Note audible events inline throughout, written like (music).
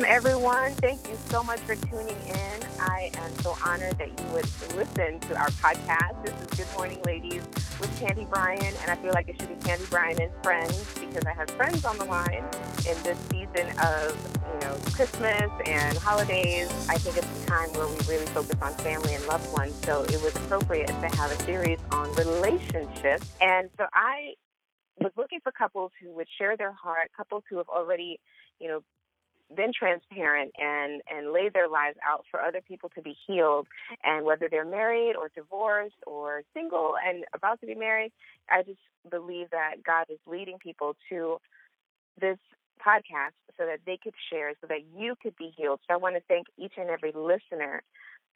Welcome, everyone. Thank you so much for tuning in. I am so honored that you would listen to our podcast. This is Good Morning Ladies with Candy Bryan, and I feel like it should be Candy Bryan and friends because I have friends on the line in this season of you know Christmas and holidays. I think it's a time where we really focus on family and loved ones, so it was appropriate to have a series on relationships. And so I was looking for couples who would share their heart, couples who have already, you know, been transparent and and lay their lives out for other people to be healed and whether they're married or divorced or single and about to be married i just believe that god is leading people to this podcast so that they could share so that you could be healed so i want to thank each and every listener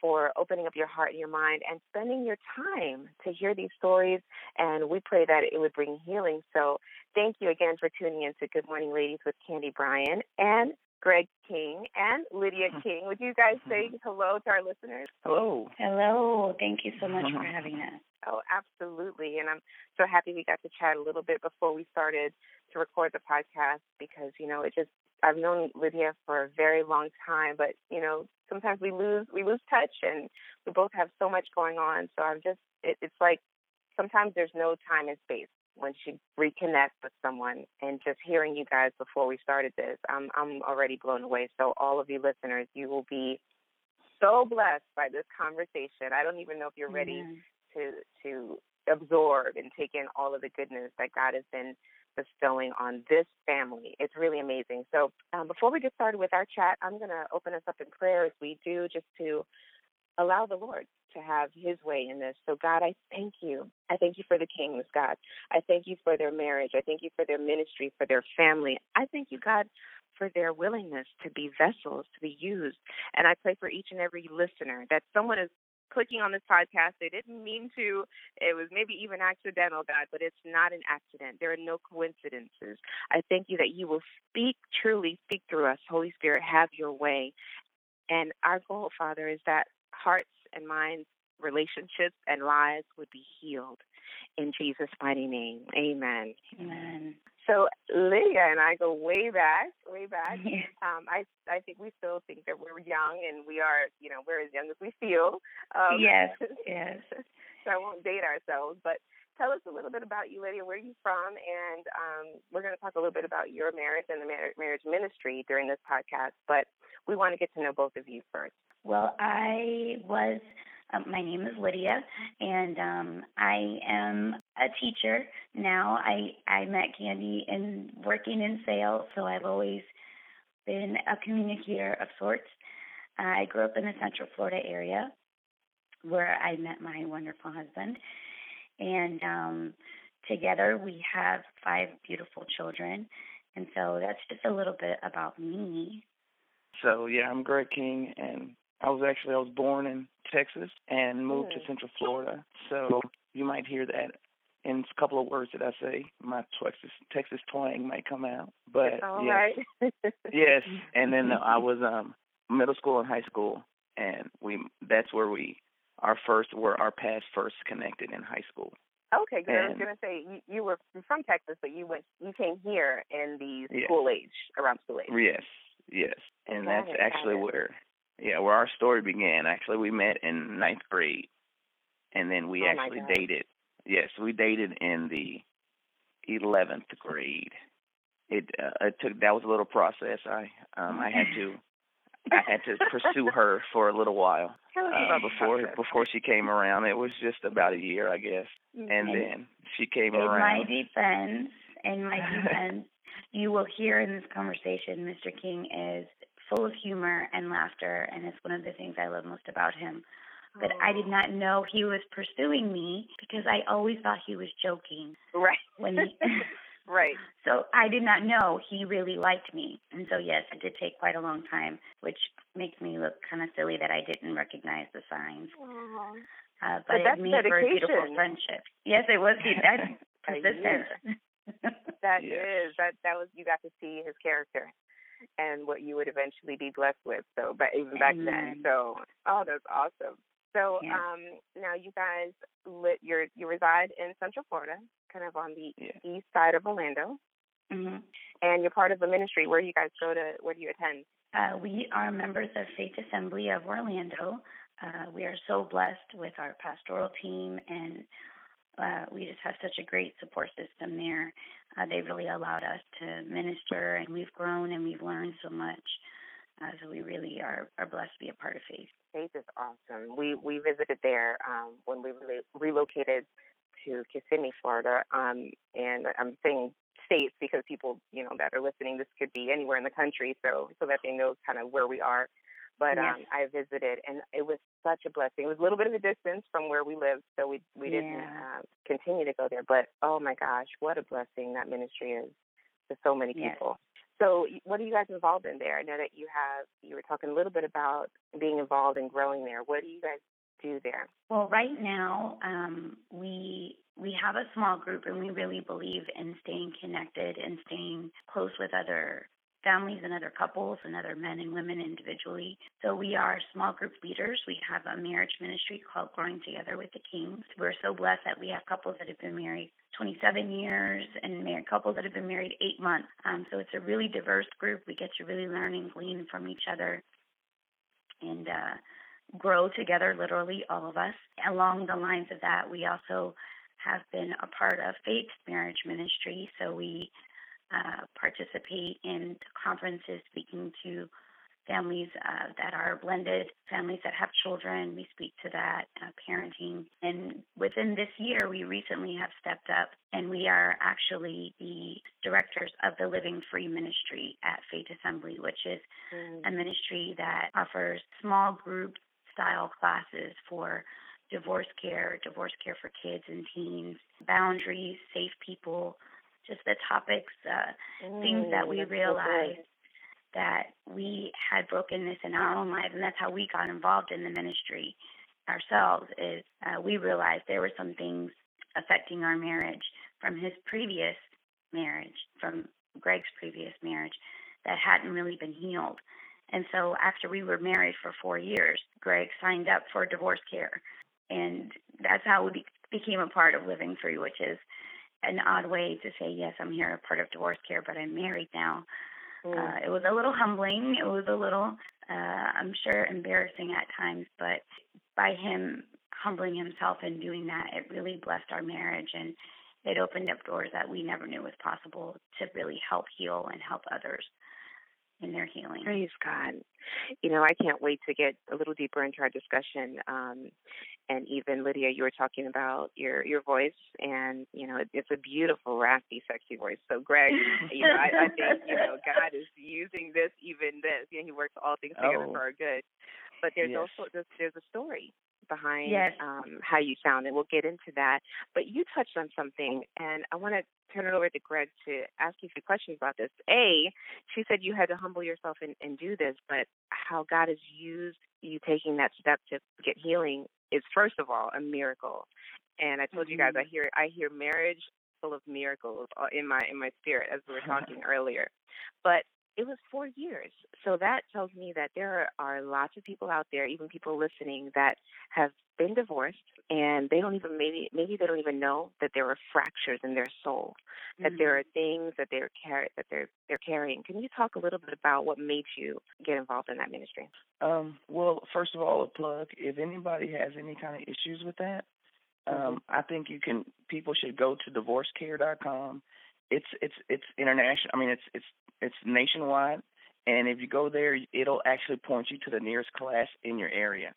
for opening up your heart and your mind and spending your time to hear these stories. And we pray that it would bring healing. So thank you again for tuning in to Good Morning Ladies with Candy Bryan and Greg King and Lydia mm-hmm. King. Would you guys mm-hmm. say hello to our listeners? Hello. Hello. Thank you so much for mm-hmm. having us. Oh, absolutely. And I'm so happy we got to chat a little bit before we started to record the podcast because, you know, it just I've known Lydia for a very long time, but you know, sometimes we lose we lose touch, and we both have so much going on. So I'm just it, it's like sometimes there's no time and space once you reconnect with someone. And just hearing you guys before we started this, I'm I'm already blown away. So all of you listeners, you will be so blessed by this conversation. I don't even know if you're ready to to absorb and take in all of the goodness that God has been bestowing on this family. It's really amazing. So, um, before we get started with our chat, I'm going to open us up in prayer as we do, just to allow the Lord to have his way in this. So, God, I thank you. I thank you for the kings, God. I thank you for their marriage. I thank you for their ministry, for their family. I thank you, God, for their willingness to be vessels, to be used. And I pray for each and every listener that someone is clicking on this podcast. They didn't mean to. It was maybe even accidental, God, but it's not an accident. There are no coincidences. I thank you that you will speak truly, speak through us. Holy Spirit, have your way. And our goal, Father, is that hearts and minds, relationships, and lives would be healed. In Jesus' mighty name. Amen. Amen. So Lydia and I go way back, way back. (laughs) Um, I I think we still think that we're young and we are, you know, we're as young as we feel. Um, yes, (laughs) yes. so I won't date ourselves, but tell us a little bit about you, Lydia. Where are you from? And um, we're going to talk a little bit about your marriage and the marriage ministry during this podcast. But we want to get to know both of you first. Well, I was um, my name is Lydia, and um, I am a teacher now. I I met Candy in working in sales, so I've always been a communicator of sorts. I grew up in the Central Florida area, where I met my wonderful husband, and um, together we have five beautiful children. And so that's just a little bit about me. So yeah, I'm Greg King, and I was actually I was born in Texas and moved to Central Florida. So you might hear that in a couple of words that I say. My Texas Texas twang might come out, but All yes, right. yes. And then (laughs) I was um middle school and high school, and we that's where we our first were our paths first connected in high school. Okay, good. I was gonna say you, you were from Texas, but you went you came here in the yes. school age, around school age. Yes, yes, and Got that's it, actually where yeah, where our story began. Actually, we met in ninth grade, and then we Oh, actually dated. Yes, we dated in the eleventh grade. It uh, it took that was a little process. I um I had to I had to pursue her for a little while (laughs) uh, before before she came around. It was just about a year, I guess, Mhm. and And then she came In my defense, in my defense, (laughs) you will hear in this conversation, Mr. King is full of humor and laughter, and it's one of the things I love most about him. But I did not know he was pursuing me because I always thought he was joking right. when he. (laughs) right. so I did not know he really liked me, and so yes, it did take quite a long time, which makes me look kind of silly that I didn't recognize the signs. Uh, But but that's it made for a beautiful friendship. Yes, it was. (laughs) He that (laughs) A persistence. That Yes. is that that was you got to see his character and what you would eventually be blessed with. So, but even back then, so oh, that's awesome. So, Yeah. um, now you guys lit you're you reside in Central Florida, kind of on the Yeah. east side of Orlando, hmm and you're part of a ministry. Where do you guys go to? Where do you attend? Uh, we are members of Faith Assembly of Orlando. Uh, we are so blessed with our pastoral team, and uh, we just have such a great support system there. Uh, they've really allowed us to minister, and we've grown and we've learned so much. Uh, so we really are, are blessed to be a part of Faith. Faith is awesome. We we visited there um, when we re- relocated to Kissimmee, Florida, um, and I'm saying states because people you know that are listening, this could be anywhere in the country, so so that they know kind of where we are. But Yes. um, I visited, and it was such a blessing. It was a little bit of a distance from where we lived, so we we didn't uh, continue to go there. But oh my gosh, what a blessing that ministry is to so many Yes. people. So, what are you guys involved in there? I know that you have you were talking a little bit about being involved and growing there. What do you guys do there? Well, right now, um, we we have a small group, and we really believe in staying connected and staying close with other families and other couples and other men and women individually. So we are small group leaders. We have a marriage ministry called Growing Together with the Kings. We're so blessed that we have couples that have been married 27 years and married couples that have been married eight months. Um, so it's a really diverse group. We get to really learn and glean from each other and uh, grow together, literally, all of us. Along the lines of that, we also have been a part of Faith Marriage Ministry. So we uh, participate in conferences speaking to families uh, that are blended, families that have children. We speak to that, uh, parenting. And within this year, we recently have stepped up and we are actually the directors of the Living Free Ministry at Faith Assembly, which is a ministry that offers small group style classes for divorce care, divorce care for kids and teens, boundaries, safe people, just the topics, uh, things that we Mm, so realized that we had brokenness in our own lives, and that's how we got involved in the ministry ourselves. Is uh, we realized there were some things affecting our marriage from his previous marriage, from Greg's previous marriage, that hadn't really been healed. And so after we were married for four years, Greg signed up for divorce care, and that's how we be- became a part of Living Free, which is an odd way to say yes, I'm here a part of divorce care, but I'm married now. Mm. Uh, it was a little humbling. It was a little, uh, I'm sure, embarrassing at times, but by him humbling himself and doing that, it really blessed our marriage and it opened up doors that we never knew was possible to really help heal and help others in their healing. Praise God. You know, I can't wait to get a little deeper into our discussion. Um, and even Lydia, you were talking about your your voice, and you know, it, it's a beautiful, raspy, sexy voice. So, Greg, you know, I, I think you know (laughs) God is using this, even this. You know, He works all things together Oh. for our good. But there's Yes. also there's, there's a story behind Yes. um, how you sound, and we'll get into that. But you touched on something, and I want to turn it over to Greg to ask you a few questions about this. A, she said you had to humble yourself and, and do this, but how God has used you taking that step to get healing is first of all a miracle. And I told you guys I Mhm. hear I hear marriage full of miracles uh, in my in my spirit as we were talking (laughs) earlier. But it was four years. So that tells me that there are lots of people out there, even people listening, that have been divorced and they don't even maybe maybe they don't even know that there were fractures in their soul, that there are things that they're that they're they're carrying. Can you talk a little bit about what made you get involved in that ministry? Um, well, first of all, a plug. If anybody has any kind of issues with that, um, I think you can. People should go to divorcecare.com. It's it's it's international. I mean, it's it's it's nationwide, and if you go there, it'll actually point you to the nearest class in your area.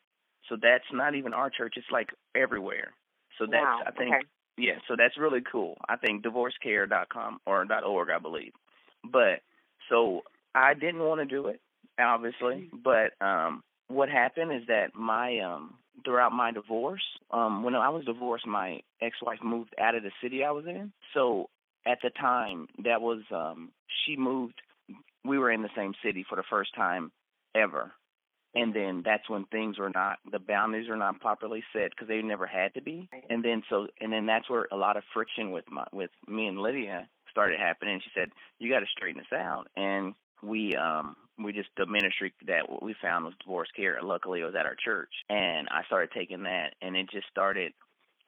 So that's not even our church. It's like everywhere. So that's wow. I think okay. yeah, so that's really cool. I think divorcecare.com or .org, I believe. But so I didn't want to do it, obviously. But um, what happened is that my um, throughout my divorce, um, when I was divorced, my ex-wife moved out of the city I was in. So at the time, that was um, she moved. We were in the same city for the first time ever. And then that's when things were not the boundaries were not properly set because they never had to be. And then so and then that's where a lot of friction with my with me and Lydia started happening. She said, "You got to straighten this out." And we um we just the ministry that we found was divorce care. Luckily, it was at our church, and I started taking that, and it just started.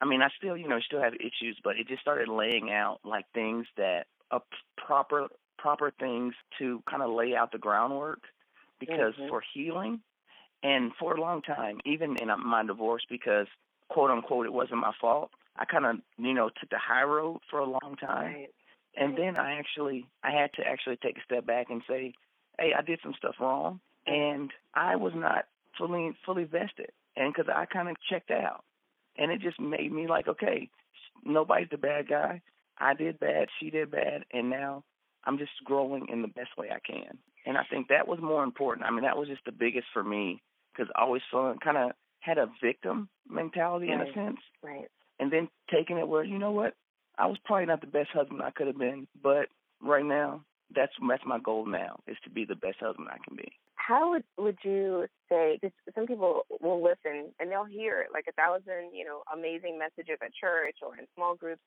I mean, I still you know still have issues, but it just started laying out like things that a p- proper proper things to kind of lay out the groundwork because Mhm. for healing and for a long time, even in uh, my divorce, because quote unquote it wasn't my fault. I kind of you know took the high road for a long time, Right. and then I actually I had to actually take a step back and say, hey, I did some stuff wrong, mm-hmm. and I was not fully fully vested, and because I kind of checked out, and it just made me like, okay, nobody's the bad guy. I did bad, she did bad, and now I'm just growing in the best way I can. And I think that was more important. I mean, that was just the biggest for me because I always felt kind of had a victim mentality in a sense, Right. and then taking it where you know what, I was probably not the best husband I could have been, but right now that's that's my goal now is to be the best husband I can be. How would would you say? Cause some people will listen and they'll hear like a thousand, you know, amazing messages at church or in small groups,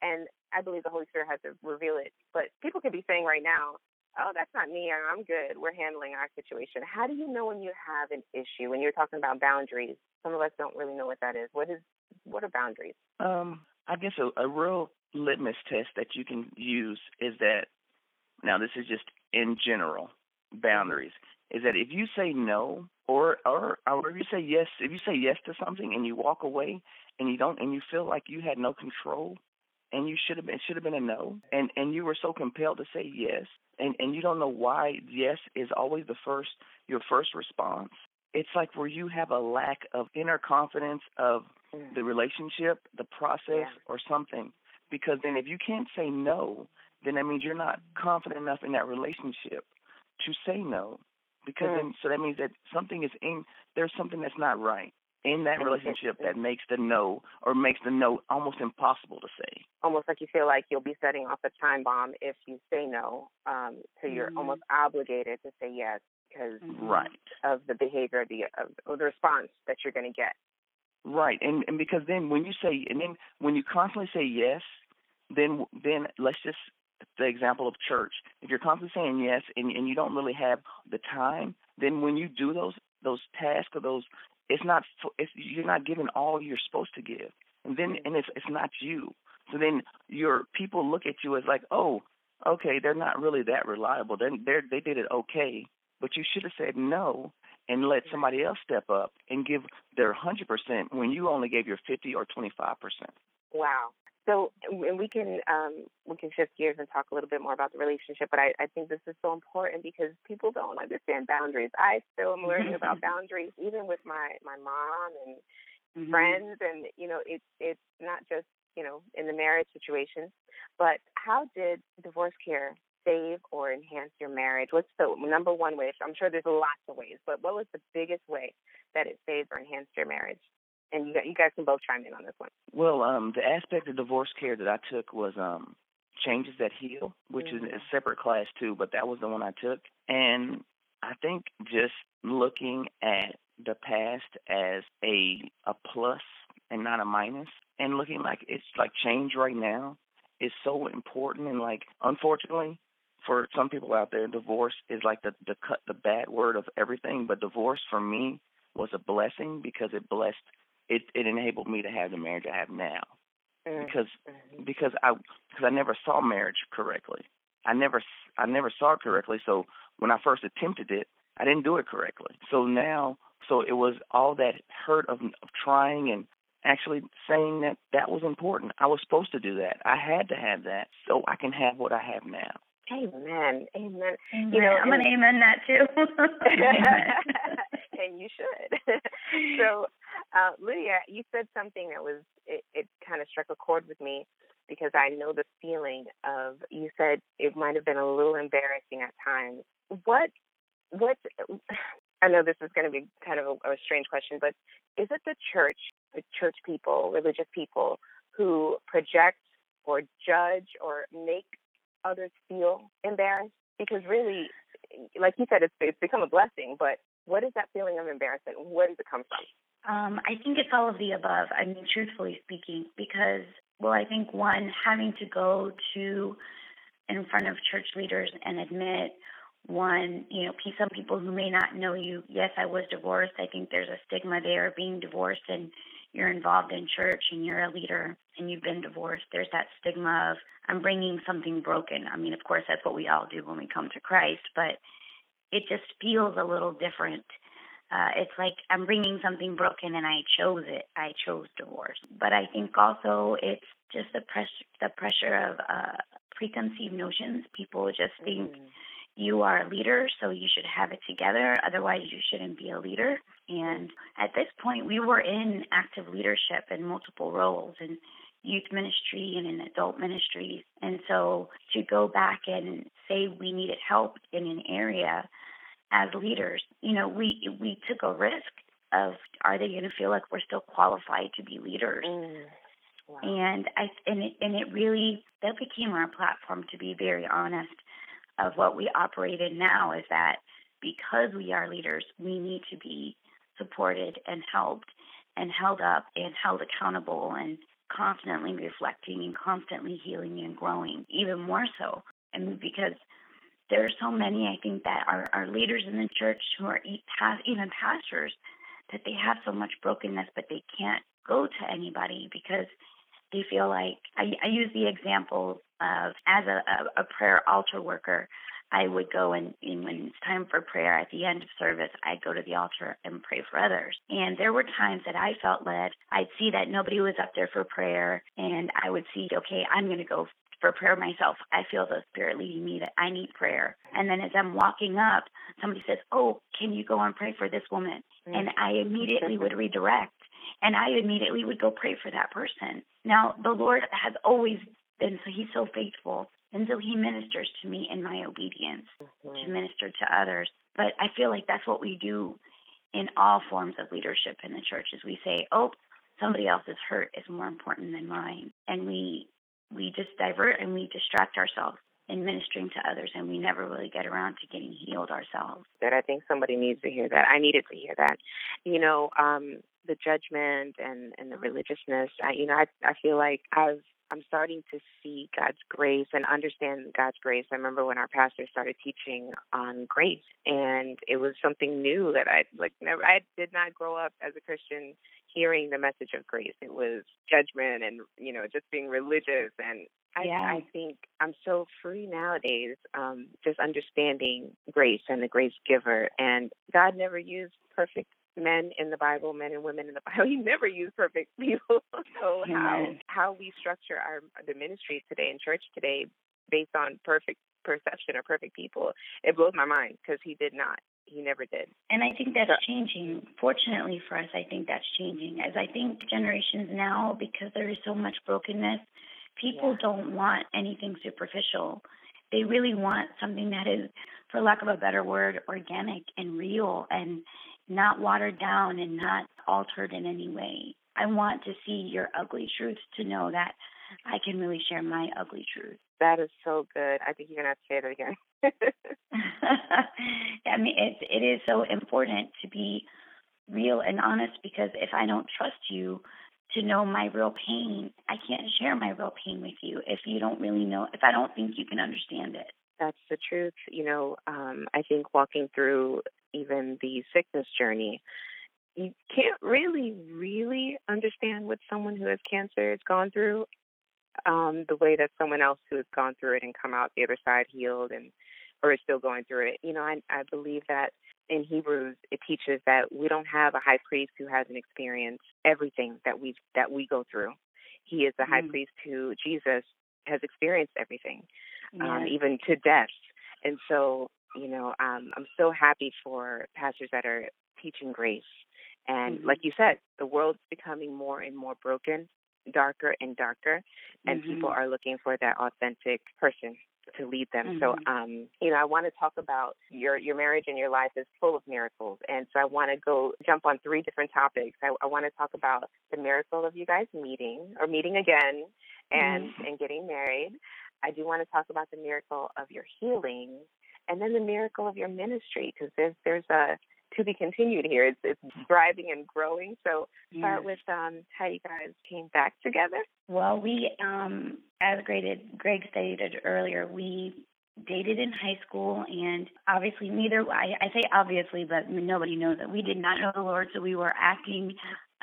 and I believe the Holy Spirit has to reveal it. But people could be saying right now, "Oh, that's not me. I'm good. We're handling our situation." How do you know when you have an issue? When you're talking about boundaries, some of us don't really know what that is. What is what are boundaries? Um, I guess a, a real litmus test that you can use is that now this is just in general boundaries is that if you say no or or or if you say yes if you say yes to something and you walk away and you don't and you feel like you had no control and you should have been it should have been a no and and you were so compelled to say yes and and you don't know why yes is always the first your first response it's like where you have a lack of inner confidence of the relationship, the process, Yeah. or something. Because then if you can't say no, then that means you're not confident enough in that relationship to say no. Because Mm. then, so that means that something is in, there's something that's not right in that relationship that makes the no or makes the no almost impossible to say. almost like you feel like you'll be setting off a time bomb if you say no. Um, so you're Mhm. almost obligated to say yes because. Right. of the behavior, the of, of the response that you're going to get. Right, and and because then when you say and then when you constantly say yes, then then let's just the example of church. If you're constantly saying yes and and you don't really have the time, then when you do those those tasks or those, it's not it's you're not giving all you're supposed to give, and then mm-hmm. and it's it's not you. So then your people look at you as like, oh, okay, they're not really that reliable. They they they did it okay, but you should have said no and let somebody else step up and give their 100% when you only gave your 50 or 25%. Wow. So, and we can um, we can shift gears and talk a little bit more about the relationship. But I, I think this is so important because people don't understand boundaries. I still am learning about (laughs) boundaries, even with my my mom and Mhm. friends, and you know, it's it's not just you know in the marriage situation, but how did divorce care save or enhance your marriage? What's the number one way? I'm sure there's lots of ways, but what was the biggest way that it saved or enhanced your marriage? And you, you guys can both chime in on this one. Well, um, the aspect of divorce care that I took was um, Changes That Heal, which is Mhm. a separate class too, but that was the one I took. And I think just looking at the past as a a plus and not a minus, and looking like it's like change right now is so important. And like, unfortunately, for some people out there, divorce is like the the cut the bad word of everything. But divorce for me was a blessing because it blessed it it enabled me to have the marriage I have now Mm. because Mhm. because I because I never saw marriage correctly. I never I never saw it correctly. So when I first attempted it, I didn't do it correctly. So now, so it was all that hurt of, of trying and actually saying that that was important. I was supposed to do that. I had to have that so I can have what I have now. Amen. Amen. Amen. You know, I'm and- gonna amen that too. (laughs) (laughs) (laughs) And you should. so, uh, Lydia, you said something that was it, it kind of struck a chord with me because I know the feeling of you said it might have been a little embarrassing at times. What what (sighs) I know this is going to be kind of a, a strange question, but is it the church, the church people, religious people who project or judge or make others feel embarrassed? Because really, like you said, it's it's become a blessing. But what is that feeling of embarrassment? Where does it come from? Um, I think it's all of the above. I mean, truthfully speaking, because well, I think one having to go to in front of church leaders and admit one, you know, some people who may not know you. Yes, I was divorced. I think there's a stigma there being divorced and you're involved in church and you're a leader and you've been divorced. There's that stigma of I'm bringing something broken. I mean, of course, that's what we all do when we come to Christ, but it just feels a little different. Uh, it's like I'm bringing something broken and I chose it. I chose divorce. But I think also it's just the pressure, the pressure of uh, preconceived notions. People just think mm-hmm. you are a leader, so you should have it together. Otherwise, you shouldn't be a leader. And at this point, we were in active leadership in multiple roles and youth ministry and in adult ministries. And so to go back and say we needed help in an area as leaders, you know, we we took a risk of are they going to feel like we're still qualified to be leaders? Mm. Wow. And I and it and it really that became our platform to be very honest of what we operate in now is that because we are leaders, we need to be supported and helped and held up and held accountable and constantly reflecting and constantly healing and growing, even more so. And because there are so many, I think, that are, leaders in the church who are even pastors, that they have so much brokenness, but they can't go to anybody because they feel like I, I use the example of as a, a, a prayer altar worker. I would go and, and when it's time for prayer at the end of service, I'd go to the altar and pray for others. And there were times that I felt led. I'd see that nobody was up there for prayer, and I would see, okay, I'm going to go for prayer myself. I feel the Spirit leading me that I need prayer. And then as I'm walking up, somebody says, Oh, can you go and pray for this woman? Mm-hmm. And I immediately would redirect and I immediately would go pray for that person. Now, the Lord has always been so He's so faithful and so he ministers to me in my obedience mm-hmm. to minister to others. But I feel like that's what we do in all forms of leadership in the church is we say, Oh, somebody else's hurt is more important than mine. And we we just divert and we distract ourselves in ministering to others and we never really get around to getting healed ourselves. That I think somebody needs to hear that. I needed to hear that. You know, um, the judgment and, and the religiousness, I you know, I I feel like I've I'm starting to see God's grace and understand God's grace. I remember when our pastor started teaching on grace, and it was something new that I like never. I did not grow up as a Christian hearing the message of grace. It was judgment and you know just being religious and. I, yeah. I think I'm so free nowadays, um, just understanding grace and the grace giver. And God never used perfect men in the Bible, men and women in the Bible. (laughs) He never used perfect people. (laughs) so Amen. how how we structure our the ministry today in church today based on perfect perception or perfect people, it blows my mind because he did not. He never did. And I think that's changing. Fortunately for us, I think that's changing. As I think generations now, because there is so much brokenness, people yeah. don't want anything superficial. They really want something that is, for lack of a better word, organic and real and not watered down and not altered in any way. I want to see your ugly truth to know that I can really share my ugly truth. That is so good. I think you're gonna have to say it again. (laughs) I mean, it it is so important to be real and honest because if I don't trust you to know my real pain, I can't share my real pain with you if you don't really know. If I don't think you can understand it. That's the truth. You know, um, I think walking through even the sickness journey, you can't really, really understand what someone who has cancer has gone through um, the way that someone else who has gone through it and come out the other side healed and or is still going through it. You know, I, I believe that in Hebrews it teaches that we don't have a high priest who hasn't experienced everything that we that we go through. He is the mm high priest who Jesus has experienced everything, um, yes. um, even to death. And so you know, um, I'm so happy for pastors that are teaching grace. And mm-hmm. like you said, the world's becoming more and more broken, darker and darker, and mm-hmm. people are looking for that authentic person to lead them. Mm-hmm. So, um, you know, I want to talk about your your marriage and your life is full of miracles, and so I want to go jump on three different topics. I, I want to talk about the miracle of you guys meeting or meeting again, and mm-hmm. and getting married. I do want to talk about the miracle of your healing and then the miracle of your ministry because there's there's a to be continued here. It's it's thriving and growing. So start with um, how you guys came back together. Well, we um, as Greg, Greg stated earlier, we dated in high school and obviously neither I, I say obviously but nobody knows that we did not know the lord so we were acting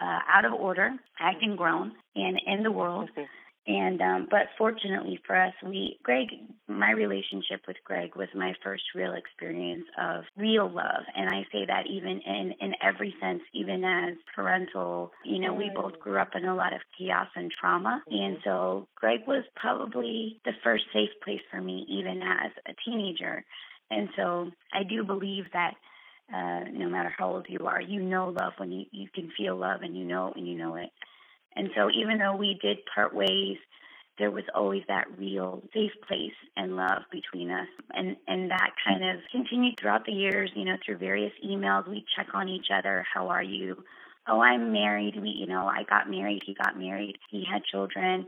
uh, out of order acting grown and in the world mm-hmm And um, but fortunately for us, we Greg, my relationship with Greg was my first real experience of real love, and I say that even in in every sense, even as parental. You know, we both grew up in a lot of chaos and trauma, and so Greg was probably the first safe place for me, even as a teenager. And so I do believe that uh, no matter how old you are, you know love when you, you can feel love and you know and you know it. And so even though we did part ways, there was always that real safe place and love between us. And and that kind of continued throughout the years, you know, through various emails. We check on each other. How are you? Oh, I'm married. We you know, I got married, he got married, he had children.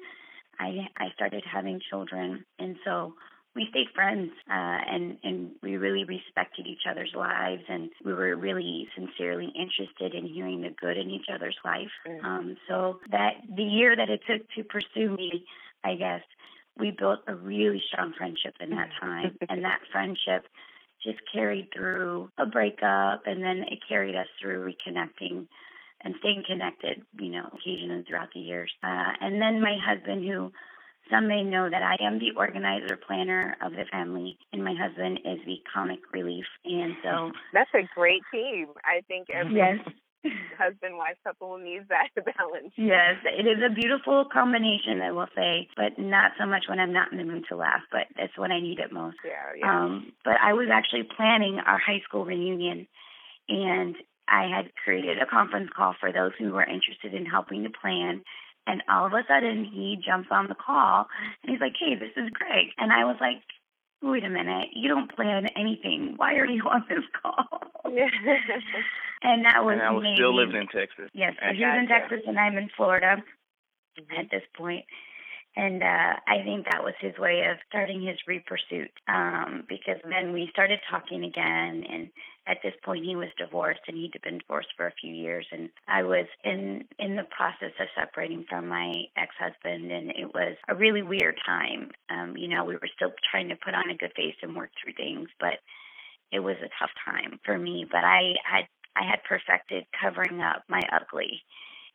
I I started having children. And so we stayed friends uh, and and we really respected each other's lives and we were really sincerely interested in hearing the good in each other's life. Mm. Um, so that the year that it took to pursue me, I guess we built a really strong friendship in that (laughs) time, and that friendship just carried through a breakup, and then it carried us through reconnecting and staying connected, you know, occasionally throughout the years. Uh, and then my husband, who some may know that I am the organizer planner of the family, and my husband is the comic relief. And so that's a great team. I think every yes. (laughs) husband wife couple needs that (laughs) balance. Yes, it is a beautiful combination, I will say, but not so much when I'm not in the mood to laugh, but that's when I need it most. Yeah, yeah. Um, but I was actually planning our high school reunion, and I had created a conference call for those who were interested in helping to plan. And all of a sudden, he jumps on the call and he's like, Hey, this is Greg. And I was like, Wait a minute, you don't plan anything. Why are you (laughs) on this call? (laughs) and that was and I was maybe, still living in Texas. Yes, so he's in Texas and I'm in Florida mm-hmm. at this point. And uh, I think that was his way of starting his repursuit um, because then we started talking again. And at this point, he was divorced and he'd been divorced for a few years. And I was in, in the process of separating from my ex husband. And it was a really weird time. Um, you know, we were still trying to put on a good face and work through things, but it was a tough time for me. But I had I had perfected covering up my ugly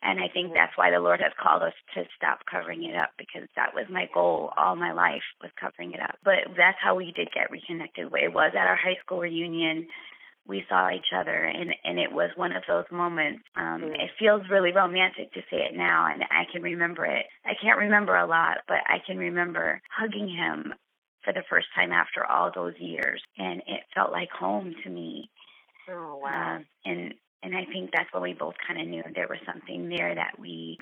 and I think that's why the Lord has called us to stop covering it up because that was my goal all my life was covering it up. But that's how we did get reconnected. Way. It was at our high school reunion. We saw each other and and it was one of those moments. Um mm. it feels really romantic to say it now and I can remember it. I can't remember a lot, but I can remember hugging him for the first time after all those years and it felt like home to me. Oh wow. Um, and and I think that's when we both kind of knew there was something there that we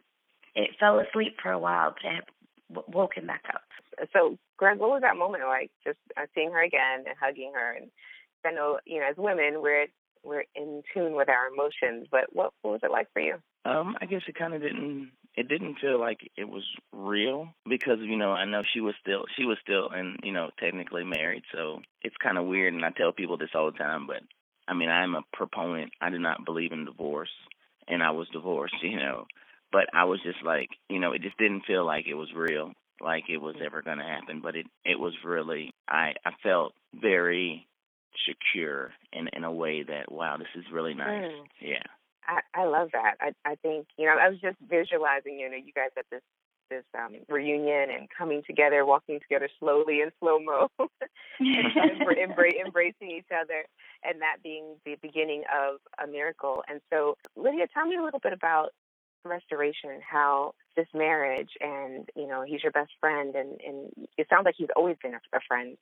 it fell asleep for a while but to have woken back up. So, Greg, what was that moment like? Just uh, seeing her again and hugging her, and I know you know as women we're we're in tune with our emotions, but what, what was it like for you? Um, I guess it kind of didn't it didn't feel like it was real because you know I know she was still she was still and you know technically married, so it's kind of weird. And I tell people this all the time, but I mean, I'm a proponent. I do not believe in divorce, and I was divorced, (laughs) you know. But I was just like, you know, it just didn't feel like it was real, like it was ever going to happen. But it it was really, I I felt very secure in in a way that wow, this is really nice. Mm. Yeah. I, I love that. I I think you know I was just visualizing you know you guys at this this um, reunion and coming together, walking together slowly in slow mo, (laughs) and embra- (laughs) embracing each other, and that being the beginning of a miracle. And so, Lydia, tell me a little bit about restoration, how this marriage, and you know, he's your best friend, and and it sounds like he's always been a, a friend.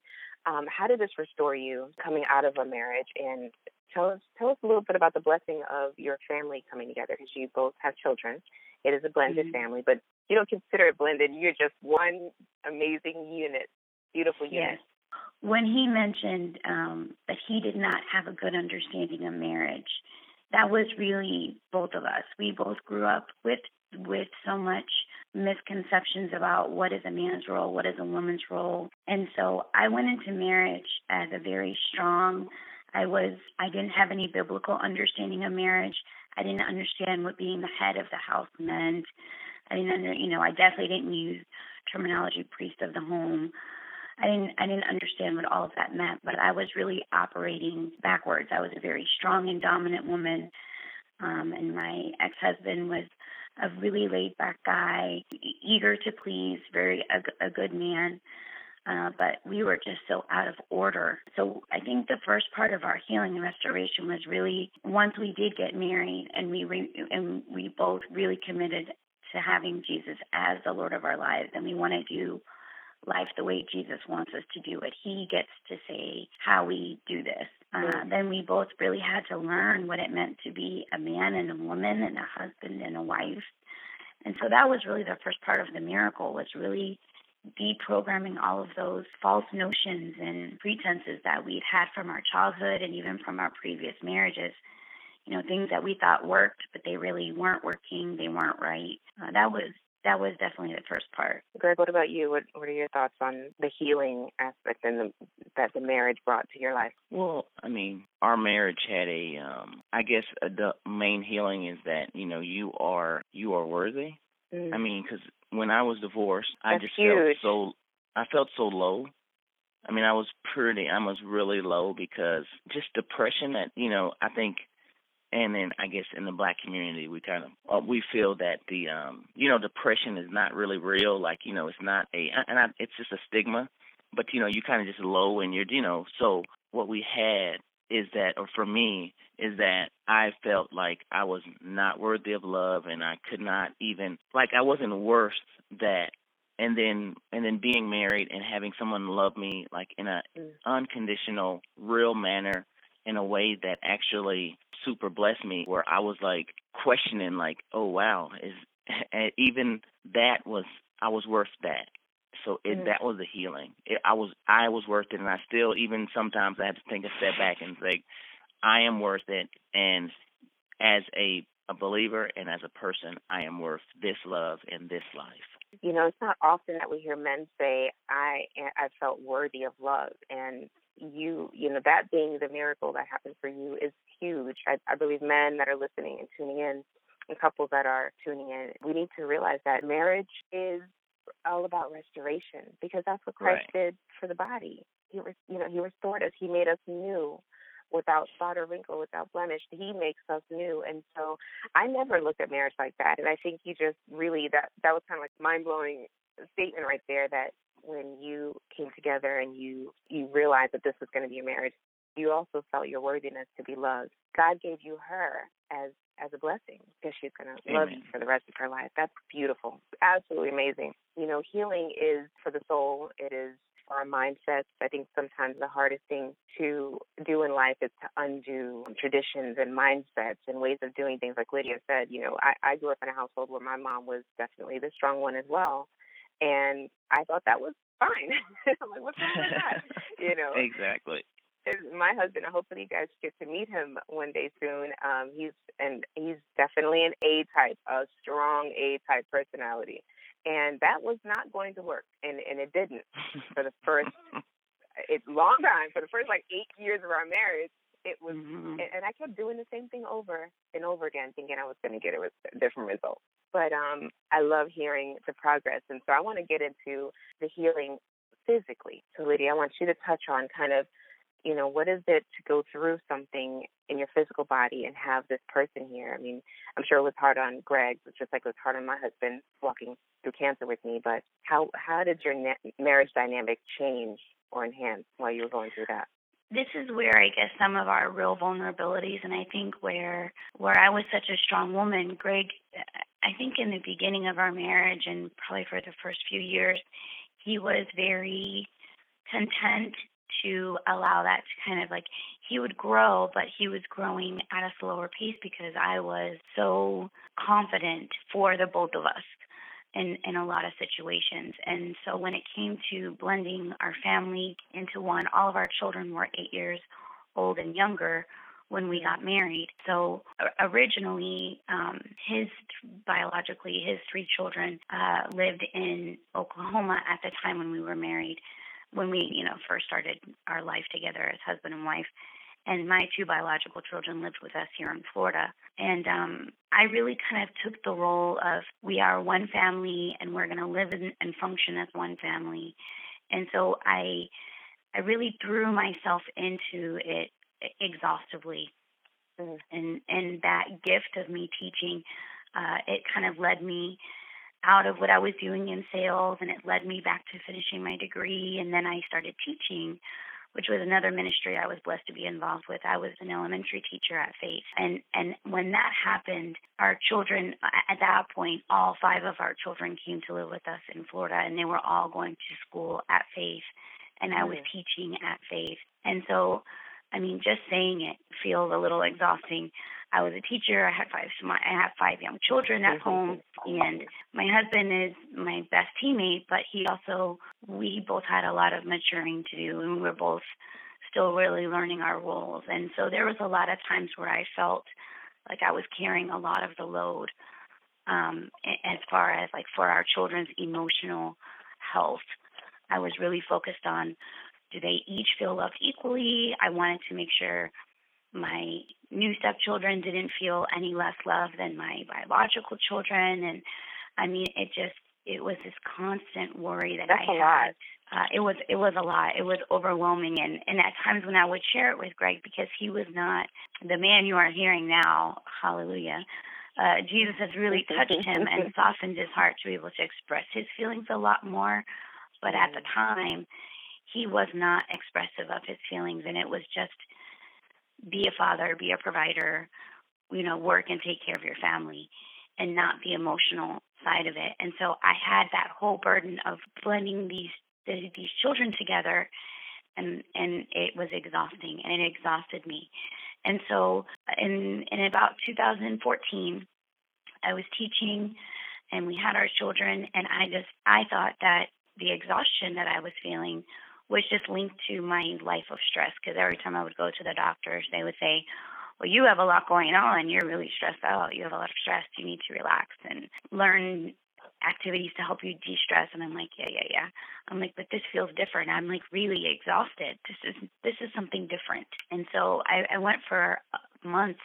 Um, how did this restore you coming out of a marriage? And tell us tell us a little bit about the blessing of your family coming together because you both have children. It is a blended mm-hmm. family, but you don't consider it blended. You're just one amazing unit, beautiful unit. Yes. When he mentioned um, that he did not have a good understanding of marriage, that was really both of us. We both grew up with with so much misconceptions about what is a man's role, what is a woman's role. And so I went into marriage as a very strong I was I didn't have any biblical understanding of marriage. I didn't understand what being the head of the house meant. I didn't under, you know, I definitely didn't use terminology priest of the home. I didn't I didn't understand what all of that meant, but I was really operating backwards. I was a very strong and dominant woman. Um, and my ex-husband was a really laid back guy, eager to please, very a, a good man. Uh, but we were just so out of order. So I think the first part of our healing and restoration was really once we did get married and we re- and we both really committed to having Jesus as the Lord of our lives, and we wanted to do life the way Jesus wants us to do it. He gets to say how we do this. Uh, then we both really had to learn what it meant to be a man and a woman and a husband and a wife. And so that was really the first part of the miracle was really deprogramming all of those false notions and pretenses that we'd had from our childhood and even from our previous marriages. You know, things that we thought worked, but they really weren't working, they weren't right. Uh, that was that was definitely the first part. Greg, what about you? What What are your thoughts on the healing aspect and the, that the marriage brought to your life? Well, I mean, our marriage had a, um, I guess, a, the main healing is that you know you are you are worthy. Mm. I mean, because when I was divorced, That's I just huge. felt so I felt so low. I mean, I was pretty, I was really low because just depression that, you know, I think and then I guess in the black community we kind of uh, we feel that the um you know depression is not really real like you know it's not a and I, it's just a stigma but you know you kind of just low and you're you know so what we had is that or for me is that I felt like I was not worthy of love and I could not even like I wasn't worth that and then and then being married and having someone love me like in a mm. unconditional real manner in a way that actually super blessed me where I was like questioning like, oh wow, is (laughs) and even that was I was worth that. So it, mm that was the healing. It, I was I was worth it, and I still even sometimes I have to take a step back and say, I am worth it, and as a a believer and as a person, I am worth this love and this life. You know, it's not often that we hear men say, "I I felt worthy of love," and you you know that being the miracle that happened for you is huge. I, I believe men that are listening and tuning in, and couples that are tuning in, we need to realize that marriage is all about restoration because that's what Christ right. did for the body. He was you know he restored us. He made us new without spot or wrinkle, without blemish. He makes us new. And so I never looked at marriage like that. And I think you just really that that was kind of like mind blowing statement right there that when you came together and you you realized that this was going to be a marriage, you also felt your worthiness to be loved. God gave you her as as a blessing because she's going to love you for the rest of her life. That's beautiful, absolutely amazing. You know, healing is for the soul. It is for our mindsets. I think sometimes the hardest thing to do in life is to undo traditions and mindsets and ways of doing things. Like Lydia said, you know, I, I grew up in a household where my mom was definitely the strong one as well. And I thought that was fine. (laughs) I'm like, what's wrong with that? (laughs) You know, exactly. My husband, hopefully you guys get to meet him one day soon. Um, he's and he's definitely an A type, a strong A type personality, and that was not going to work, and and it didn't for the first. (laughs) It's long time for the first like eight years of our marriage. It was, mm-hmm. and, I kept doing the same thing over and over again, thinking I was going to get a different result but um, I love hearing the progress. And so I want to get into the healing physically. So, Lydia, I want you to touch on kind of, you know, what is it to go through something in your physical body and have this person here? I mean, I'm sure it was hard on Greg, just like it was hard on my husband walking through cancer with me. But how how did your na- marriage dynamic change or enhance while you were going through that? This is where I guess some of our real vulnerabilities, and I think where where I was such a strong woman, Greg. I think in the beginning of our marriage, and probably for the first few years, he was very content to allow that to kind of like he would grow, but he was growing at a slower pace because I was so confident for the both of us in, in a lot of situations. And so when it came to blending our family into one, all of our children were eight years old and younger when we got married. So originally, um, his biologically his three children uh, lived in Oklahoma at the time when we were married. When we, you know, first started our life together as husband and wife, and my two biological children lived with us here in Florida. And um, I really kind of took the role of we are one family and we're going to live in, and function as one family. And so I, I really threw myself into it exhaustively. Mm. And and that gift of me teaching Uh, it kind of led me out of what I was doing in sales and it led me back to finishing my degree. And then I started teaching, which was another ministry I was blessed to be involved with. I was an elementary teacher at Faith. And, and when that happened, our children, at that point, all five of our children came to live with us in Florida and they were all going to school at Faith. And I was mm. teaching at Faith. And so, I mean, just saying it feels a little exhausting. I was a teacher. I had five. I have five young children at home, and my husband is my best teammate. But he also, we both had a lot of maturing to do, and we we're both still really learning our roles. And so there was a lot of times where I felt like I was carrying a lot of the load, um, as far as like for our children's emotional health. I was really focused on do they each feel loved equally? I wanted to make sure my new stepchildren didn't feel any less love than my biological children. And i mean it just it was this constant worry that That's i had. uh, it was it was a lot. It was overwhelming. And and at times when i would share it with greg because he was not the man you are hearing now hallelujah uh, Jesus has really touched him and (laughs) softened his heart to be able to express his feelings a lot more. But at the time, he was not expressive of his feelings, and it was just be a father, be a provider, you know, work and take care of your family and not the emotional side of it. And so I had that whole burden of blending these these children together and and it was exhausting and it exhausted me. And so in in about 2014 I was teaching and we had our children and I just I thought that the exhaustion that I was feeling was just linked to my life of stress because every time I would go to the doctors, they would say, well, you have a lot going on. You're really stressed out. You have a lot of stress. You need to relax and learn activities to help you de-stress. And I'm like, yeah, yeah, yeah. I'm like, but this feels different. I'm like really exhausted. This is this is something different. And so I, I went for months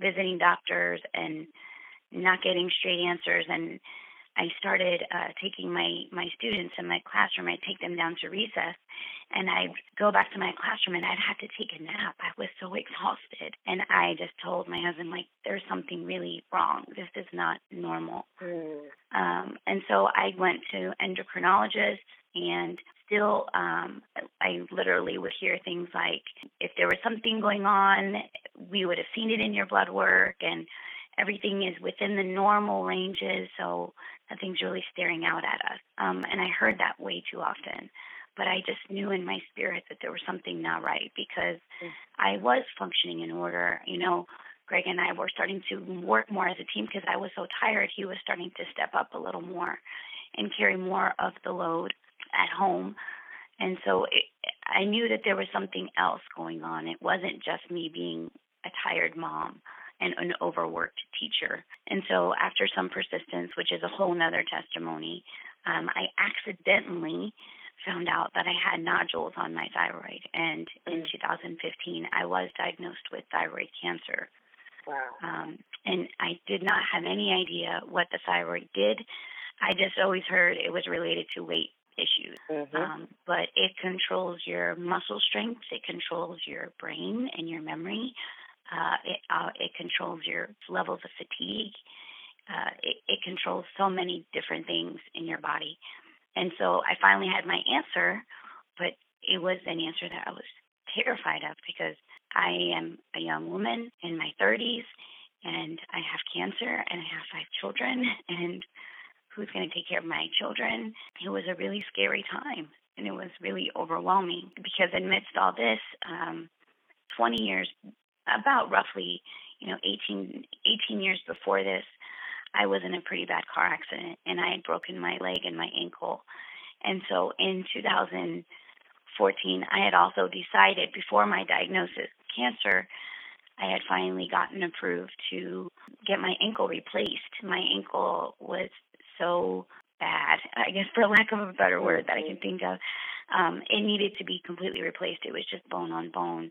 visiting doctors and not getting straight answers and I started uh, taking my my students in my classroom. I'd take them down to recess, and I'd go back to my classroom, and I'd have to take a nap. I was so exhausted, and I just told my husband like, "There's something really wrong. This is not normal." Mm. Um, and so I went to endocrinologists, and still, um, I literally would hear things like, "If there was something going on, we would have seen it in your blood work," and everything is within the normal ranges, so nothing's really staring out at us. Um, and I heard that way too often. But I just knew in my spirit that there was something not right because mm. I was functioning in order. You know, Greg and I were starting to work more as a team because I was so tired. He was starting to step up a little more and carry more of the load at home. And so it, I knew that there was something else going on. It wasn't just me being a tired mom and an overworked teacher. And so, after some persistence, which is a whole nother testimony, um, I accidentally found out that I had nodules on my thyroid. And in mm. 2015, I was diagnosed with thyroid cancer. Wow. Um, and I did not have any idea what the thyroid did. I just always heard it was related to weight issues. Mm-hmm. Um, but it controls your muscle strength, it controls your brain and your memory. Uh, it, uh, it controls your levels of fatigue. Uh, it, it controls so many different things in your body. And so I finally had my answer, but it was an answer that I was terrified of because I am a young woman in my 30s and I have cancer and I have five children (laughs) and who's going to take care of my children? It was a really scary time and it was really overwhelming because amidst all this, um, 20 years about roughly, you know, 18, 18 years before this, I was in a pretty bad car accident and I had broken my leg and my ankle. And so in 2014, I had also decided before my diagnosis, cancer, I had finally gotten approved to get my ankle replaced. My ankle was so bad, I guess for lack of a better word that I can think of. Um, it needed to be completely replaced. It was just bone on bone.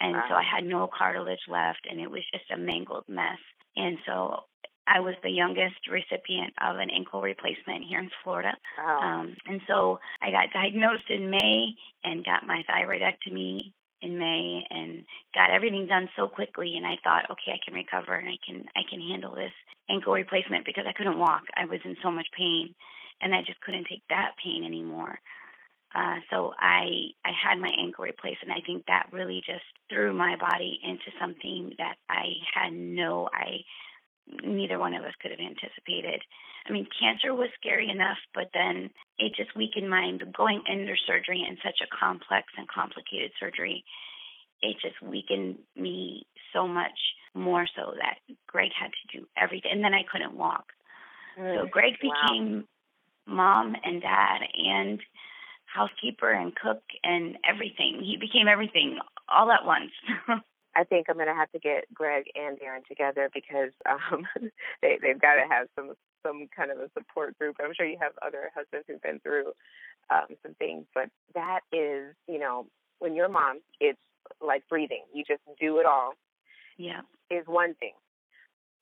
And wow. so I had no cartilage left, and it was just a mangled mess. And so I was the youngest recipient of an ankle replacement here in Florida. Wow. Um, and so I got diagnosed in May and got my thyroidectomy in May and got everything done so quickly and I thought, okay, I can recover and I can I can handle this ankle replacement because I couldn't walk. I was in so much pain and I just couldn't take that pain anymore. Uh, so I I had my ankle replaced, and I think that really just threw my body into something that I had no I neither one of us could have anticipated. I mean, cancer was scary enough, but then it just weakened my going under surgery in such a complex and complicated surgery. It just weakened me so much more so that Greg had to do everything, and then I couldn't walk. Mm, so Greg became wow. mom and dad and housekeeper and cook and everything. He became everything all at once. (laughs) I think I'm gonna have to get Greg and Darren together because um, (laughs) they they've got to have some some kind of a support group. I'm sure you have other husbands who've been through um, some things, but that is, you know, when you're a mom, it's like breathing. You just do it all. Yeah, is one thing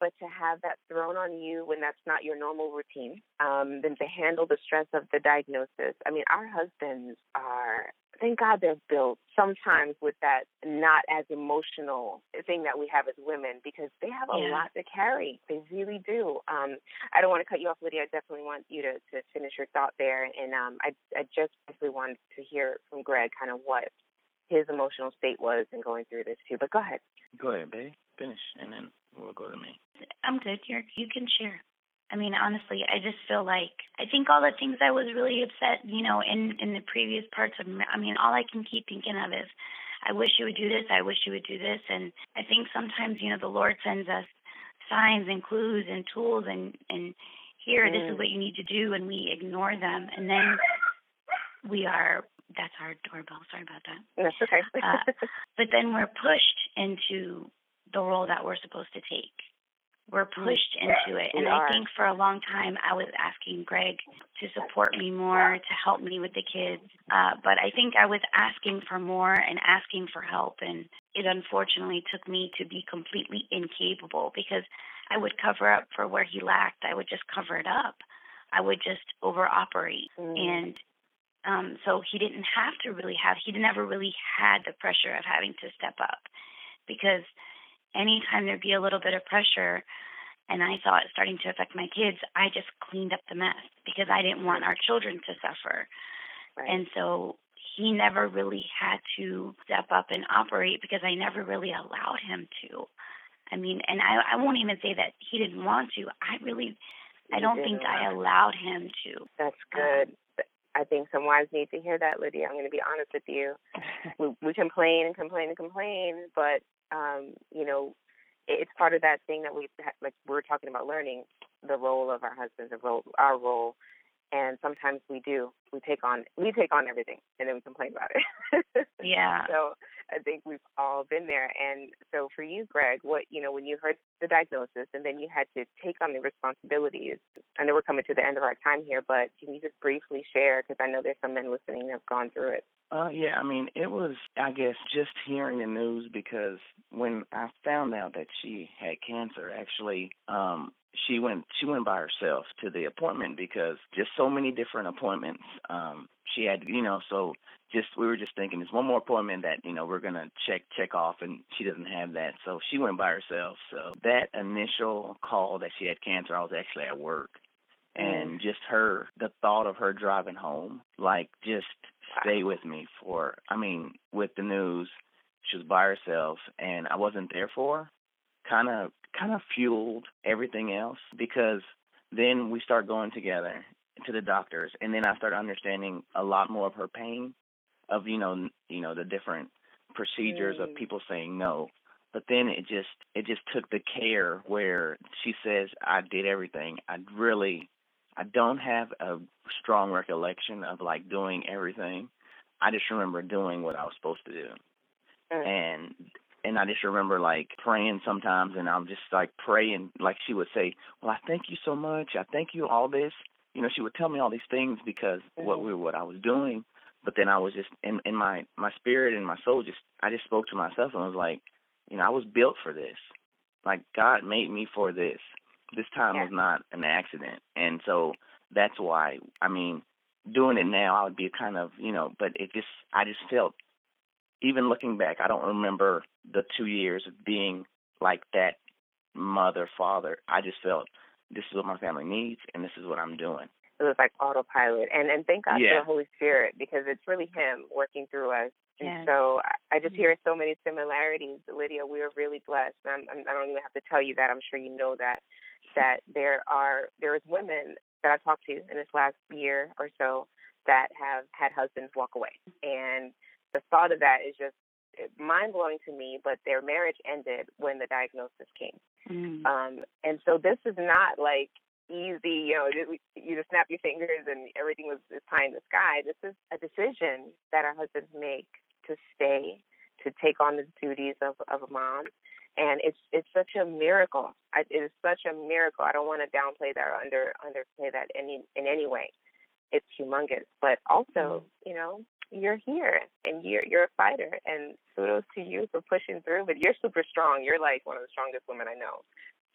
but to have that thrown on you when that's not your normal routine, um, then to handle the stress of the diagnosis. I mean, our husbands are, thank God they're built sometimes with that not as emotional thing that we have as women because they have a yeah. lot to carry. They really do. Um, I don't want to cut you off, Lydia. I definitely want you to, to finish your thought there. And um, I, I just basically wanted to hear from Greg kind of what his emotional state was in going through this too. But go ahead. Go ahead, babe. Finish, and then we'll go to me. I'm good. You you can share. I mean, honestly, I just feel like I think all the things I was really upset, you know, in in the previous parts of. I mean, all I can keep thinking of is, I wish you would do this. I wish you would do this. And I think sometimes, you know, the Lord sends us signs and clues and tools and and here, mm. this is mm. what you need to do, and we ignore them, and then we are. That's our doorbell. Sorry about that. That's okay. uh, but then we're pushed into the role that we're supposed to take we're pushed into it. And I think for a long time I was asking Greg to support me more, to help me with the kids. Uh, but I think I was asking for more and asking for help. And it unfortunately took me to be completely incapable because I would cover up for where he lacked. I would just cover it up. I would just over operate. Mm. And um, so he didn't have to really have, he never really had the pressure of having to step up because anytime there'd be a little bit of pressure and I saw it starting to affect my kids, I just cleaned up the mess because I didn't want our children to suffer. Right. And so he never really had to step up and operate because I never really allowed him to. I mean, and I, I won't even say that he didn't want to. I really, I don't think I allowed him to. That's good. Um, I think some wives need to hear that, Lydia. I'm going to be honest with you. (laughs) we, we complain and complain and complain, but um, you know, it's part of that thing that we like we're talking about learning the role of our husbands, the role, our role, and sometimes we do we take on we take on everything and then we complain about it. (laughs) yeah. So I think we've all been there. And so for you, Greg, what you know when you heard the diagnosis and then you had to take on the responsibilities. I know we're coming to the end of our time here, but can you just briefly share because I know there's some men listening that have gone through it. Uh, yeah, I mean, it was, I guess, just hearing the news because when I found out that she had cancer, actually, um, she went she went by herself to the appointment because just so many different appointments. Um, she had, you know, so just we were just thinking there's one more appointment that you know we're gonna check check off, and she doesn't have that, so she went by herself. So that initial call that she had cancer, I was actually at work, and mm. just her the thought of her driving home, like just stay with me for. I mean, with the news, she was by herself, and I wasn't there for her. Kind of kind of fueled everything else because then we start going together to the doctors and then I start understanding a lot more of her pain of you know you know the different procedures mm. of people saying no but then it just it just took the care where she says I did everything I really I don't have a strong recollection of like doing everything I just remember doing what I was supposed to do mm. and and I just remember like praying sometimes, and I'm just like praying, like she would say, "Well, I thank you so much. I thank you all this." You know, she would tell me all these things because mm-hmm. what we what I was doing, but then I was just in in my my spirit and my soul just I just spoke to myself and was like, you know, I was built for this. Like God made me for this. This time yeah. was not an accident, and so that's why. I mean, doing it now, I would be kind of you know, but it just I just felt even looking back, I don't remember the two years of being like that mother, father. I just felt this is what my family needs and this is what I'm doing. It was like autopilot. And and thank God yeah. for the Holy Spirit because it's really him working through us. And Yes. so I- I just hear so many similarities. Lydia, we are really blessed. I'm, I'm, I don't even have to tell you that. I'm sure you know that that there are there is women that I've talked to in this last year or so that have had husbands walk away, and the thought of that is just mind blowing to me. But their marriage ended when the diagnosis came. Mm. Um, and so this is not like easy, you know, you just snap your fingers and everything was is pie in the sky. This is a decision that our husbands make to stay, to take on the duties of, of a mom. And it's it's such a miracle. I, it is such a miracle. I don't want to downplay that or under underplay that any in any way. It's humongous, but also, mm-hmm. you know, you're here and you're you're a fighter. And kudos to you for pushing through. But you're super strong. You're like one of the strongest women I know.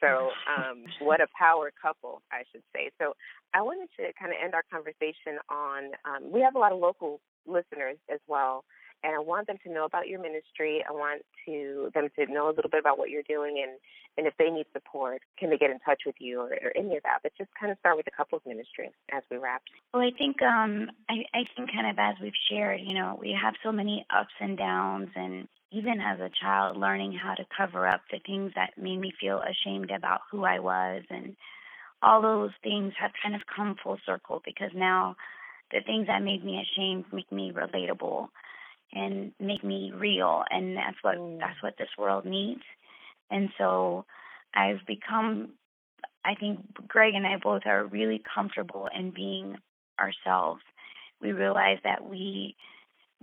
So, um, what a power couple, I should say. So, I wanted to kind of end our conversation on um, we have a lot of local listeners as well, and I want them to know about your ministry. I want to them to know a little bit about what you're doing, and and if they need support, can they get in touch with you or, or any of that? But just kind of start with the couples ministry as we wrap. Well, I think um, I, I think kind of as we've shared, you know, we have so many ups and downs, and even as a child, learning how to cover up the things that made me feel ashamed about who I was, and all those things have kind of come full circle because now the things that made me ashamed make me relatable and make me real, and that's what Mm. that's what this world needs. And so I've become I think Greg and I both are really comfortable in being ourselves. We realize that we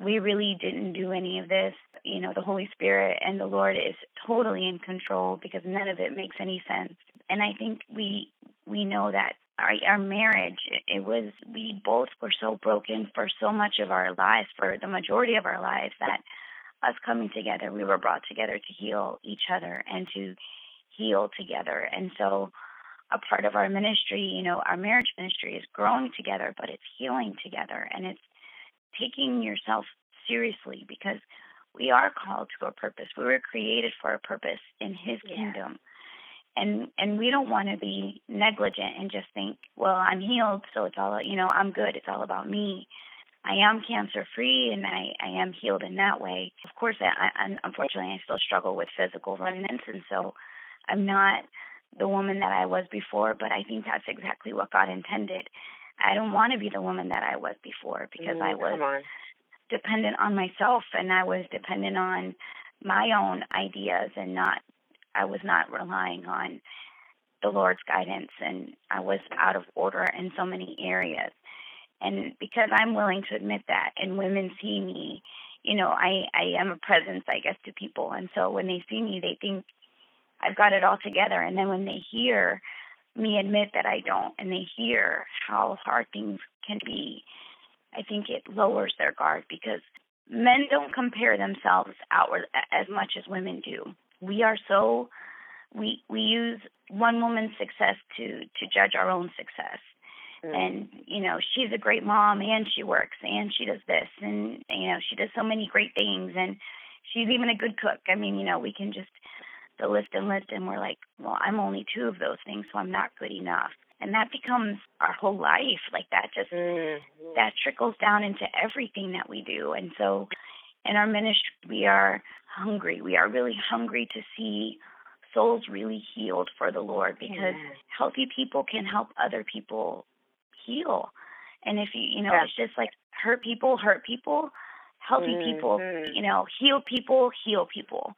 we really didn't do any of this. You know, the Holy Spirit and the Lord is totally in control because none of it makes any sense. And I think we we know that our our marriage it, was we both were so broken for so much of our lives, for the majority of our lives that us coming together, we were brought together to heal each other and to heal together. And so a part of our ministry, you know, our marriage ministry is growing together, but it's healing together and it's taking yourself seriously because we are called to a purpose. We were created for a purpose in his Yeah. kingdom. And and we don't want to be negligent and just think, well, I'm healed, so it's all, you know, I'm good. It's all about me. I am cancer free and I, I am healed in that way. Of course, I, I, unfortunately, I still struggle with physical remnants, and so I'm not the woman that I was before, but I think that's exactly what God intended. I don't want to be the woman that I was before because I Mm, was on. dependent on myself and I was dependent on my own ideas and not I was not relying on the Lord's guidance and I was out of order in so many areas. And because I'm willing to admit that and women see me, you know, I, I am a presence I guess to people and so when they see me they think I've got it all together and then when they hear me admit that I don't and they hear how hard things can be, I think it lowers their guard because men don't compare themselves outward as much as women do. We are so we we use one woman's success to to judge our own success. Mm. And you know, she's a great mom and she works and she does this and you know, she does so many great things and she's even a good cook. I mean, you know, we can just the list and list and we're like, well, I'm only two of those things, so I'm not good enough. And that becomes our whole life. Like that just Mm. that trickles down into everything that we do. And so in our ministry, we are hungry. We are really hungry to see souls really healed for the Lord because Amen. healthy people can help other people heal. And if you, you know, Yeah. it's just like hurt people, hurt people, healthy people, Mhm. you know, heal people, heal people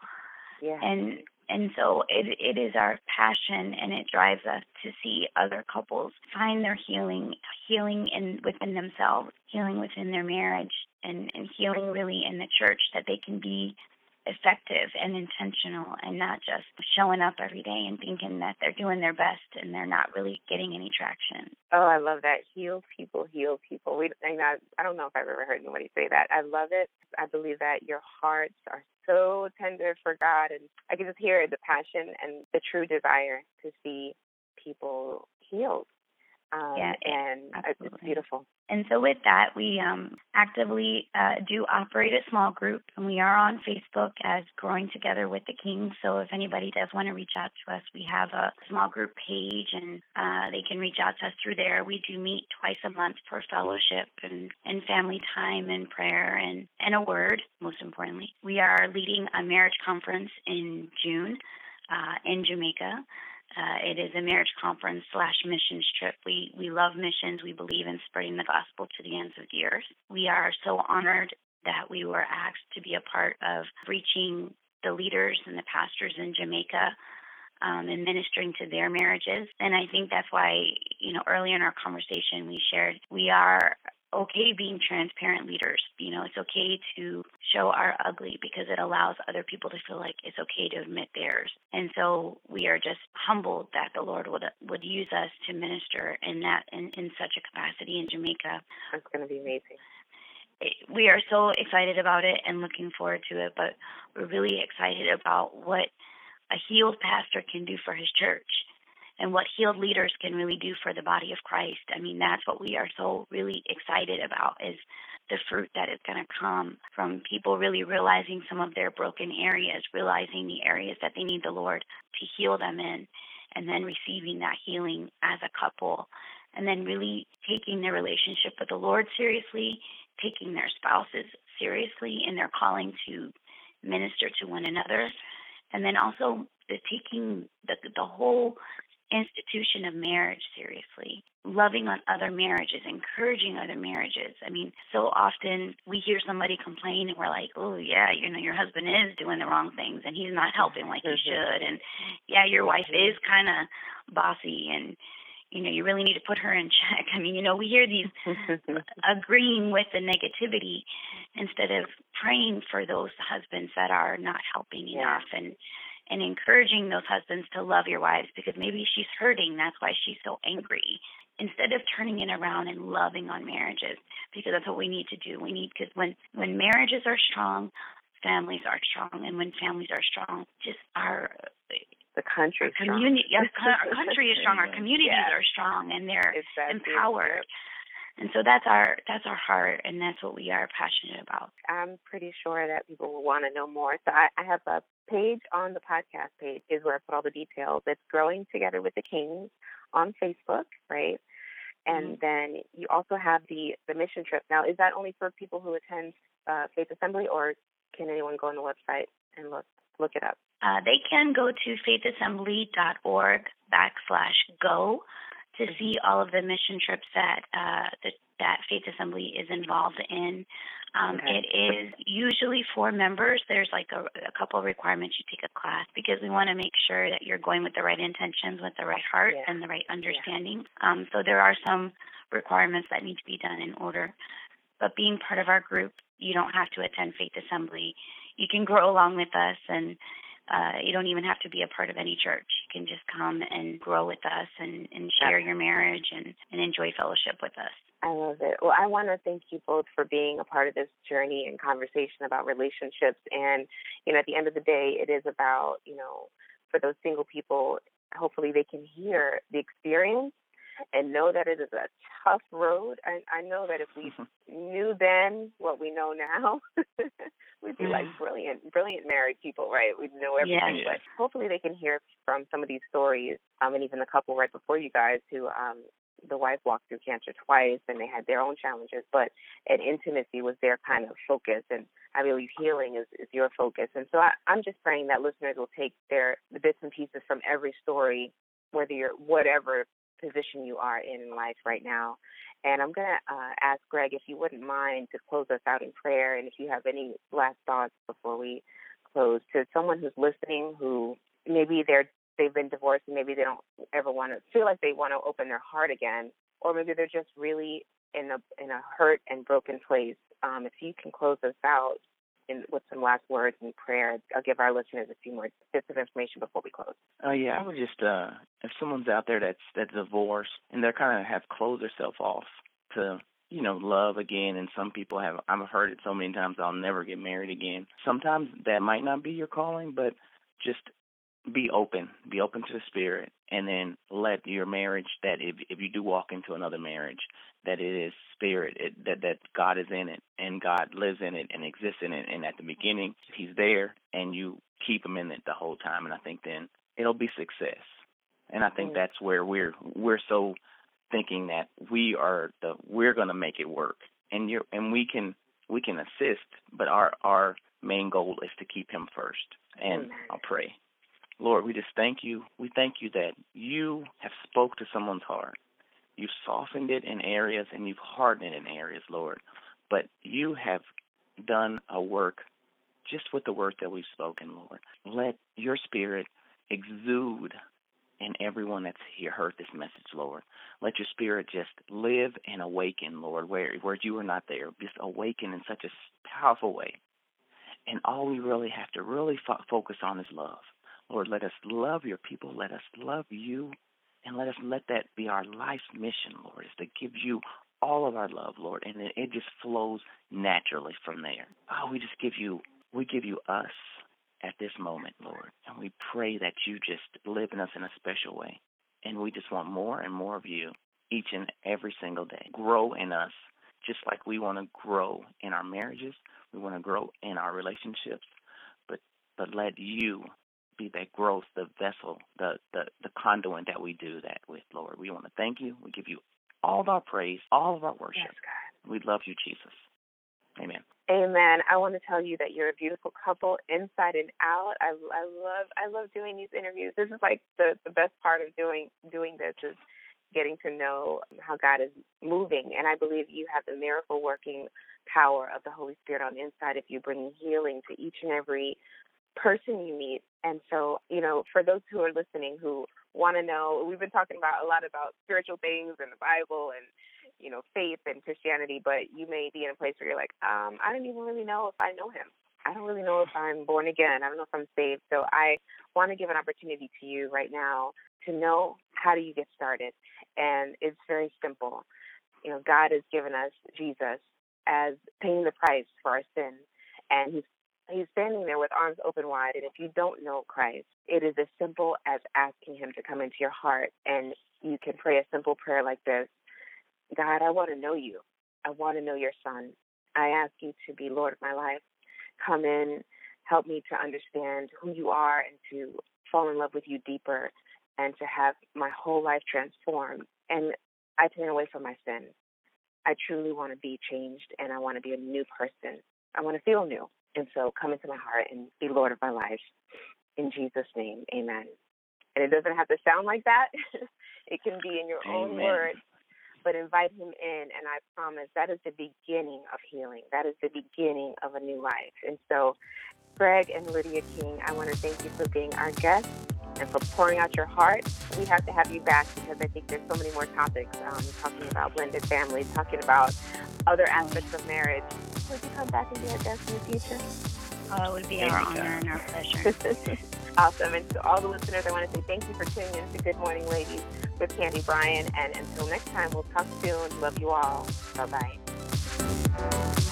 Yeah. and and so it it is our passion and it drives us to see other couples find their healing healing in within themselves healing within their marriage and and healing really in the church that they can be effective and intentional and not just showing up every day and thinking that they're doing their best and they're not really getting any traction Oh, I love that. Heal people, heal people. We, I, I don't know if I've ever heard anybody say that. I love it. I believe that your hearts are so tender for God, and I can just hear the passion and the true desire to see people healed. Um, Yeah, and it's beautiful. And so with that, we um, actively uh, do operate a small group, and we are on Facebook as Growing Together with the King. So if anybody does want to reach out to us, we have a small group page, and uh, they can reach out to us through there. We do meet twice a month for fellowship and, and family time and prayer and, and a word, most importantly. We are leading a marriage conference in June uh, in Jamaica. Uh, it is a marriage conference slash missions trip. We we love missions. We believe in spreading the gospel to the ends of the earth. We are so honored that we were asked to be a part of reaching the leaders and the pastors in Jamaica um, and ministering to their marriages. And I think that's why, you know, earlier in our conversation, we shared we are okay being transparent leaders. You know, it's okay to show our ugly because it allows other people to feel like it's okay to admit theirs. And so we are just humbled that the Lord would would use us to minister in that in, in such a capacity in Jamaica. That's going to be amazing. We are so excited about it and looking forward to it, but we're really excited about what a healed pastor can do for his church and what healed leaders can really do for the body of Christ. I mean, that's what we are so really excited about is the fruit that is going to come from people really realizing some of their broken areas, realizing the areas that they need the Lord to heal them in, and then receiving that healing as a couple, and then really taking their relationship with the Lord seriously, taking their spouses seriously in their calling to minister to one another, and then also the taking the the whole institution of marriage seriously, loving on other marriages, encouraging other marriages. I mean, so often we hear somebody complain and we're like, oh, yeah, you know, your husband is doing the wrong things and he's not helping like he mm-hmm. should. And yeah, your wife is kind of bossy and, you know, you really need to put her in (laughs) check. I mean, you know, we hear these (laughs) agreeing with the negativity instead of praying for those husbands that are not helping yeah. enough and and encouraging those husbands to love your wives because maybe she's hurting. That's why she's so angry. Instead of turning it around and loving on marriages, because that's what we need to do. We need because when when marriages are strong, families are strong, and when families are strong, just our the country our community, yes, our country is strong. Our (laughs) communities yeah. are strong, and they're empowered. And so that's our that's our heart, and that's what we are passionate about. I'm pretty sure that people will want to know more. So I, I have a page on the podcast page is where I put all the details. It's Growing Together with the Kings on Facebook, right? And mm-hmm. then you also have the the mission trip. Now, is that only for people who attend uh, Faith Assembly, or can anyone go on the website and look look it up? Uh, they can go to faithassembly.org backslash go to see all of the mission trips that uh, the, that Faith Assembly is involved in. Um, okay. It is usually for members. There's like a, a couple of requirements you take a class because we want to make sure that you're going with the right intentions, with the right heart, yeah. and the right understanding. Yeah. Um, so there are some requirements that need to be done in order. But being part of our group, you don't have to attend Faith Assembly. You can grow along with us and uh, you don't even have to be a part of any church. You can just come and grow with us and, and share your marriage and, and enjoy fellowship with us. I love it. Well, I want to thank you both for being a part of this journey and conversation about relationships. And, you know, at the end of the day, it is about, you know, for those single people, hopefully they can hear the experience and know that it is a tough road. I, I know that if we knew then what we know now, (laughs) we'd be like brilliant, brilliant married people, right? We'd know everything. Yeah. But hopefully they can hear from some of these stories, um, and even the couple right before you guys who um, the wife walked through cancer twice and they had their own challenges, but and intimacy was their kind of focus. And I believe healing is, is your focus. And so I, I'm just praying that listeners will take their the bits and pieces from every story, whether you're whatever position you are in in life right now. And I'm going to uh, ask Greg if you wouldn't mind to close us out in prayer and if you have any last thoughts before we close to someone who's listening who maybe they're they've been divorced and maybe they don't ever want to feel like they want to open their heart again or maybe they're just really in a in a hurt and broken place. Um, if you can close us out in, with some last words and prayer. I'll give our listeners a few more bits of information before we close. Oh uh, yeah, I would just uh, if someone's out there that's that's divorced and they're kind of have closed themselves off to you know love again, and some people have I've heard it so many times I'll never get married again. Sometimes that might not be your calling, but just be open, be open to the spirit, and then let your marriage that if if you do walk into another marriage, that it is spirit, it, that that God is in it and God lives in it and exists in it. And at the beginning, He's there, and you keep Him in it the whole time. And I think then it'll be success. And I think that's where we're we're so thinking that we are the we're going to make it work, and you and we can we can assist, but our our main goal is to keep Him first. And. I'll pray. Lord, we just thank you. We thank you that you have spoke to someone's heart. You've softened it in areas and you've hardened it in areas, Lord. But you have done a work just with the word that we've spoken, Lord. Let your spirit exude in everyone that's here heard this message, Lord. Let your spirit just live and awaken, Lord, where where you are not there. Just awaken in such a powerful way. And all we really have to really fo- focus on is love. Lord, let us love your people. Let us love you. And let us let that be our life's mission, Lord, is to give you all of our love, Lord. And it, it just flows naturally from there. Oh, we just give you, we give you us at this moment, Lord. And we pray that you just live in us in a special way. And we just want more and more of you each and every single day. Grow in us just like we want to grow in our marriages, we want to grow in our relationships. But but let you be that growth, the vessel, the, the, the conduit that we do that with, Lord. We want to thank you. We give you all of our praise, all of our worship. Yes. We love you, Jesus. Amen. Amen. I want to tell you that you're a beautiful couple inside and out. I, I love I love doing these interviews. This is like the, the best part of doing doing this is getting to know how God is moving. And I believe you have the miracle working power of the Holy Spirit on the inside if you bring healing to each and every person you meet. And so, you know, for those who are listening who want to know, we've been talking about a lot about spiritual things and the Bible and, you know, faith and Christianity, but you may be in a place where you're like, um, I don't even really know if I know him. I don't really know if I'm born again. I don't know if I'm saved. So I want to give an opportunity to you right now to know how do you get started. And it's very simple. You know, God has given us Jesus as paying the price for our sin, and he's He's standing there with arms open wide. And if you don't know Christ, it is as simple as asking Him to come into your heart. And you can pray a simple prayer like this God, I want to know you. I want to know your Son. I ask you to be Lord of my life. Come in, help me to understand who you are and to fall in love with you deeper and to have my whole life transformed. And I turn away from my sins. I truly want to be changed and I want to be a new person. I want to feel new. And so come into my heart and be Lord of my life. In Jesus' name, amen. And it doesn't have to sound like that. (laughs) it can be in your amen. own words, but invite him in. And I promise that is the beginning of healing. That is the beginning of a new life. And so, Greg and Lydia King, I want to thank you for being our guests and for pouring out your heart. We have to have you back because I think there's so many more topics um, talking about blended families, talking about other aspects of marriage. Would you come back and be our guest in the future? Oh, it would be our honor and our pleasure. (laughs) awesome. And to all the listeners, I want to say thank you for tuning in to Good Morning Ladies with Candy Bryan. And until next time, we'll talk soon. Love you all. Bye bye.